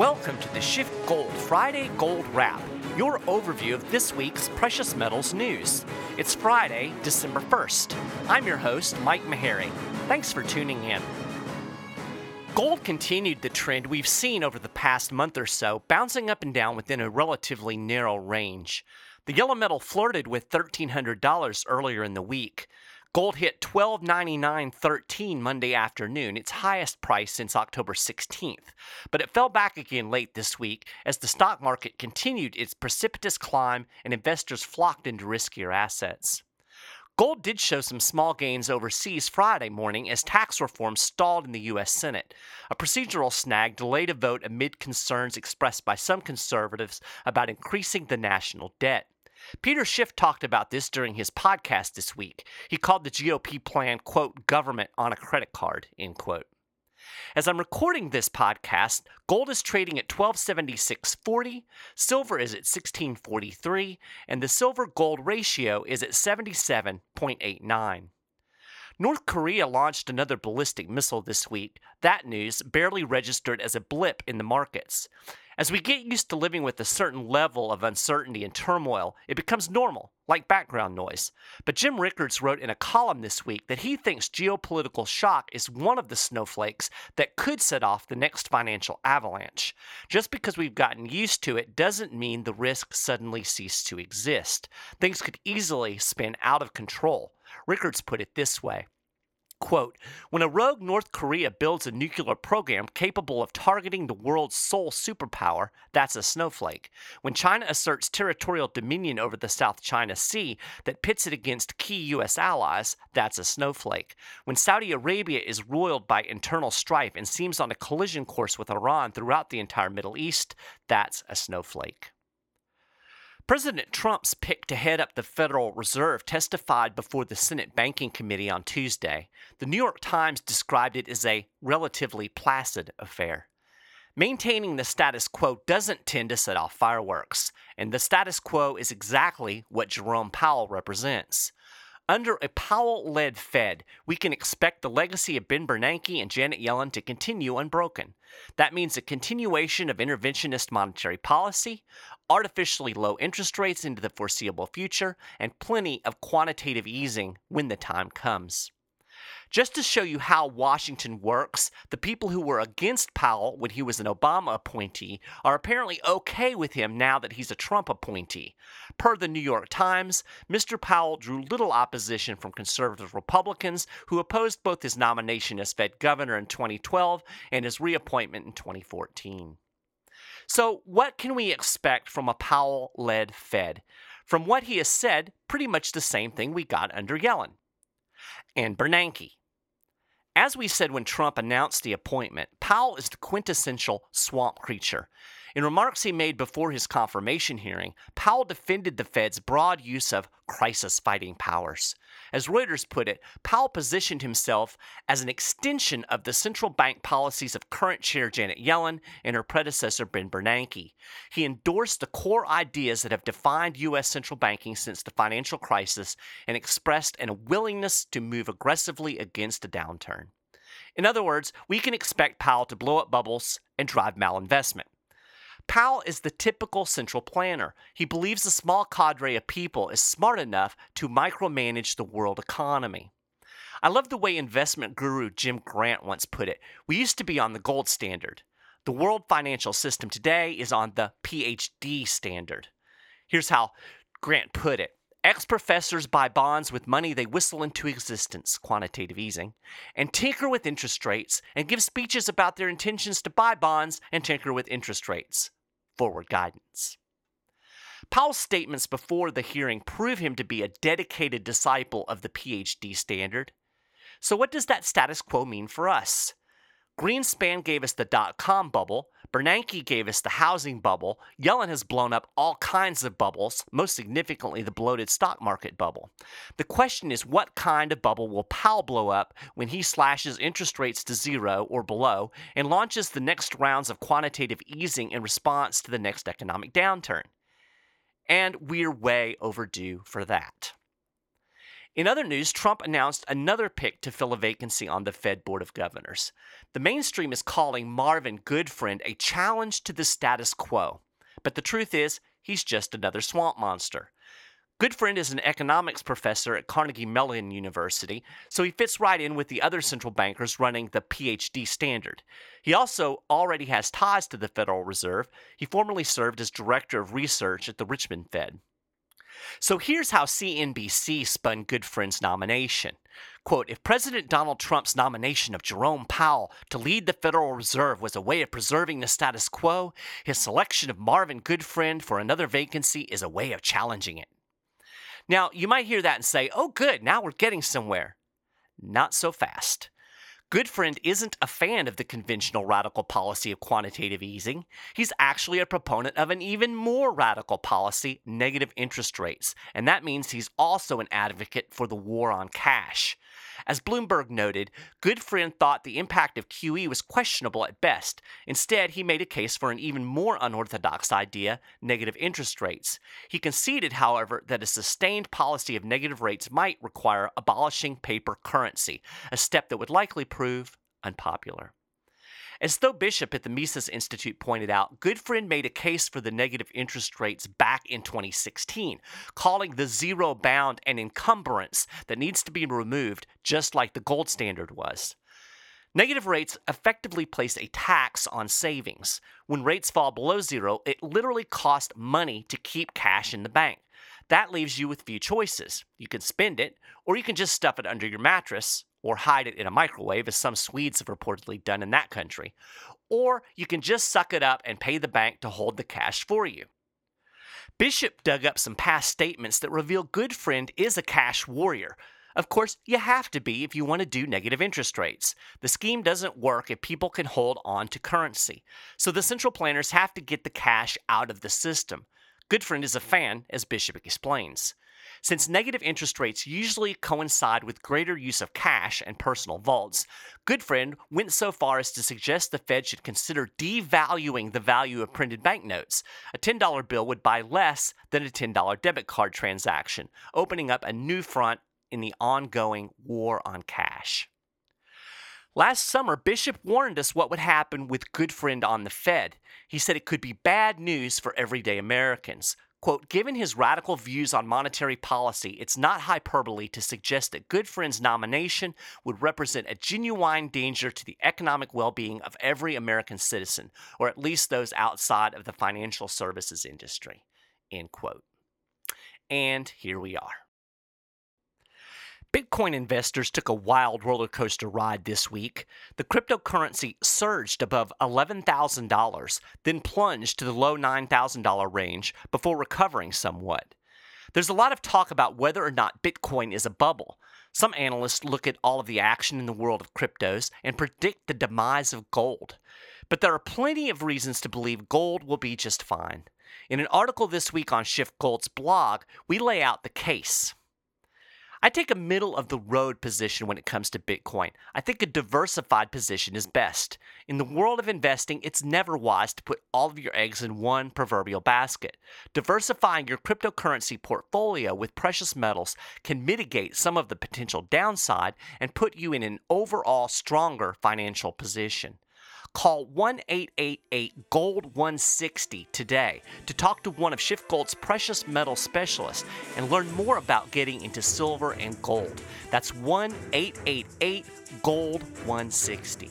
Welcome to the SchiffGold Friday Gold Wrap, your overview of this week's precious metals news. It's Friday, December 1st. I'm your host, Mike Maharrey. Thanks for tuning in. Gold continued the trend we've seen over the past month or so, bouncing up and down within a relatively narrow range. The yellow metal flirted with $1,300 earlier in the week. Gold hit 12.99.13 Monday afternoon, its highest price since October 16th, but it fell back again late this week as the stock market continued its precipitous climb and investors flocked into riskier assets. Gold did show some small gains overseas Friday morning as tax reform stalled in the U.S. Senate. A procedural snag delayed a vote amid concerns expressed by some conservatives about increasing the national debt. Peter Schiff talked about this during his podcast this week. He called the GOP plan, quote, government on a credit card, end quote. As I'm recording this podcast, gold is trading at 1276.40, silver is at 1643, and the silver gold ratio is at 77.89. North Korea launched another ballistic missile this week. That news barely registered as a blip in the markets. As we get used to living with a certain level of uncertainty and turmoil, it becomes normal, like background noise. But Jim Rickards wrote in a column this week that he thinks geopolitical shock is one of the snowflakes that could set off the next financial avalanche. Just because we've gotten used to it doesn't mean the risk suddenly ceased to exist. Things could easily spin out of control. Rickards put it this way Quote, when a rogue North Korea builds a nuclear program capable of targeting the world's sole superpower, that's a snowflake. When China asserts territorial dominion over the South China Sea that pits it against key U.S. allies, that's a snowflake. When Saudi Arabia is roiled by internal strife and seems on a collision course with Iran throughout the entire Middle East, that's a snowflake. President Trump's pick to head up the Federal Reserve testified before the Senate Banking Committee on Tuesday. The New York Times described it as a relatively placid affair. Maintaining the status quo doesn't tend to set off fireworks, and the status quo is exactly what Jerome Powell represents. Under a Powell led Fed, we can expect the legacy of Ben Bernanke and Janet Yellen to continue unbroken. That means a continuation of interventionist monetary policy, artificially low interest rates into the foreseeable future, and plenty of quantitative easing when the time comes. Just to show you how Washington works, the people who were against Powell when he was an Obama appointee are apparently okay with him now that he's a Trump appointee. Per the New York Times, Mr. Powell drew little opposition from conservative Republicans who opposed both his nomination as Fed governor in 2012 and his reappointment in 2014. So, what can we expect from a Powell led Fed? From what he has said, pretty much the same thing we got under Yellen. And Bernanke. As we said when Trump announced the appointment, Powell is the quintessential swamp creature. In remarks he made before his confirmation hearing, Powell defended the Fed's broad use of crisis fighting powers. As Reuters put it, Powell positioned himself as an extension of the central bank policies of current chair Janet Yellen and her predecessor Ben Bernanke. He endorsed the core ideas that have defined U.S. central banking since the financial crisis and expressed a willingness to move aggressively against a downturn. In other words, we can expect Powell to blow up bubbles and drive malinvestment. Powell is the typical central planner. He believes a small cadre of people is smart enough to micromanage the world economy. I love the way investment guru Jim Grant once put it. We used to be on the gold standard. The world financial system today is on the PhD standard. Here's how Grant put it Ex professors buy bonds with money they whistle into existence, quantitative easing, and tinker with interest rates and give speeches about their intentions to buy bonds and tinker with interest rates forward guidance. Powell's statements before the hearing prove him to be a dedicated disciple of the PhD standard. So, what does that status quo mean for us? Greenspan gave us the dot com bubble. Bernanke gave us the housing bubble. Yellen has blown up all kinds of bubbles, most significantly the bloated stock market bubble. The question is what kind of bubble will Powell blow up when he slashes interest rates to zero or below and launches the next rounds of quantitative easing in response to the next economic downturn? And we're way overdue for that. In other news, Trump announced another pick to fill a vacancy on the Fed Board of Governors. The mainstream is calling Marvin Goodfriend a challenge to the status quo. But the truth is, he's just another swamp monster. Goodfriend is an economics professor at Carnegie Mellon University, so he fits right in with the other central bankers running the PhD standard. He also already has ties to the Federal Reserve. He formerly served as director of research at the Richmond Fed. So here's how CNBC spun Goodfriend's nomination. Quote, if President Donald Trump's nomination of Jerome Powell to lead the Federal Reserve was a way of preserving the status quo, his selection of Marvin Goodfriend for another vacancy is a way of challenging it. Now, you might hear that and say, oh, good, now we're getting somewhere. Not so fast. Goodfriend isn't a fan of the conventional radical policy of quantitative easing. He's actually a proponent of an even more radical policy, negative interest rates, and that means he's also an advocate for the war on cash. As Bloomberg noted, Goodfriend thought the impact of QE was questionable at best. Instead, he made a case for an even more unorthodox idea negative interest rates. He conceded, however, that a sustained policy of negative rates might require abolishing paper currency, a step that would likely prove unpopular. As Tho Bishop at the Mises Institute pointed out, Goodfriend made a case for the negative interest rates back in 2016, calling the zero bound an encumbrance that needs to be removed, just like the gold standard was. Negative rates effectively place a tax on savings. When rates fall below zero, it literally costs money to keep cash in the bank. That leaves you with few choices. You can spend it, or you can just stuff it under your mattress, or hide it in a microwave, as some Swedes have reportedly done in that country. Or you can just suck it up and pay the bank to hold the cash for you. Bishop dug up some past statements that reveal Goodfriend is a cash warrior. Of course, you have to be if you want to do negative interest rates. The scheme doesn't work if people can hold on to currency. So the central planners have to get the cash out of the system. Goodfriend is a fan, as Bishop explains. Since negative interest rates usually coincide with greater use of cash and personal vaults, Goodfriend went so far as to suggest the Fed should consider devaluing the value of printed banknotes. A $10 bill would buy less than a $10 debit card transaction, opening up a new front in the ongoing war on cash. Last summer, Bishop warned us what would happen with Goodfriend on the Fed. He said it could be bad news for everyday Americans. Quote, given his radical views on monetary policy, it's not hyperbole to suggest that Goodfriend's nomination would represent a genuine danger to the economic well being of every American citizen, or at least those outside of the financial services industry. End quote. And here we are. Bitcoin investors took a wild roller coaster ride this week. The cryptocurrency surged above $11,000, then plunged to the low $9,000 range before recovering somewhat. There's a lot of talk about whether or not Bitcoin is a bubble. Some analysts look at all of the action in the world of cryptos and predict the demise of gold. But there are plenty of reasons to believe gold will be just fine. In an article this week on SchiffGold's blog, we lay out the case. I take a middle of the road position when it comes to Bitcoin. I think a diversified position is best. In the world of investing, it's never wise to put all of your eggs in one proverbial basket. Diversifying your cryptocurrency portfolio with precious metals can mitigate some of the potential downside and put you in an overall stronger financial position. Call 1 888 Gold 160 today to talk to one of SchiffGold's precious metal specialists and learn more about getting into silver and gold. That's 1 888 Gold 160.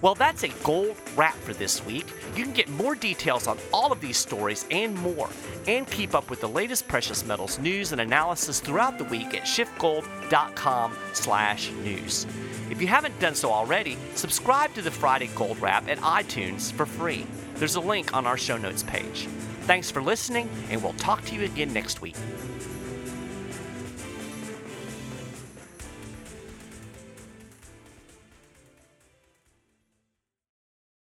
Well, that's a gold wrap for this week. You can get more details on all of these stories and more, and keep up with the latest precious metals news and analysis throughout the week at schiffgold.com/news. If you haven't done so already, subscribe to the Friday Gold Wrap at iTunes for free. There's a link on our show notes page. Thanks for listening, and we'll talk to you again next week.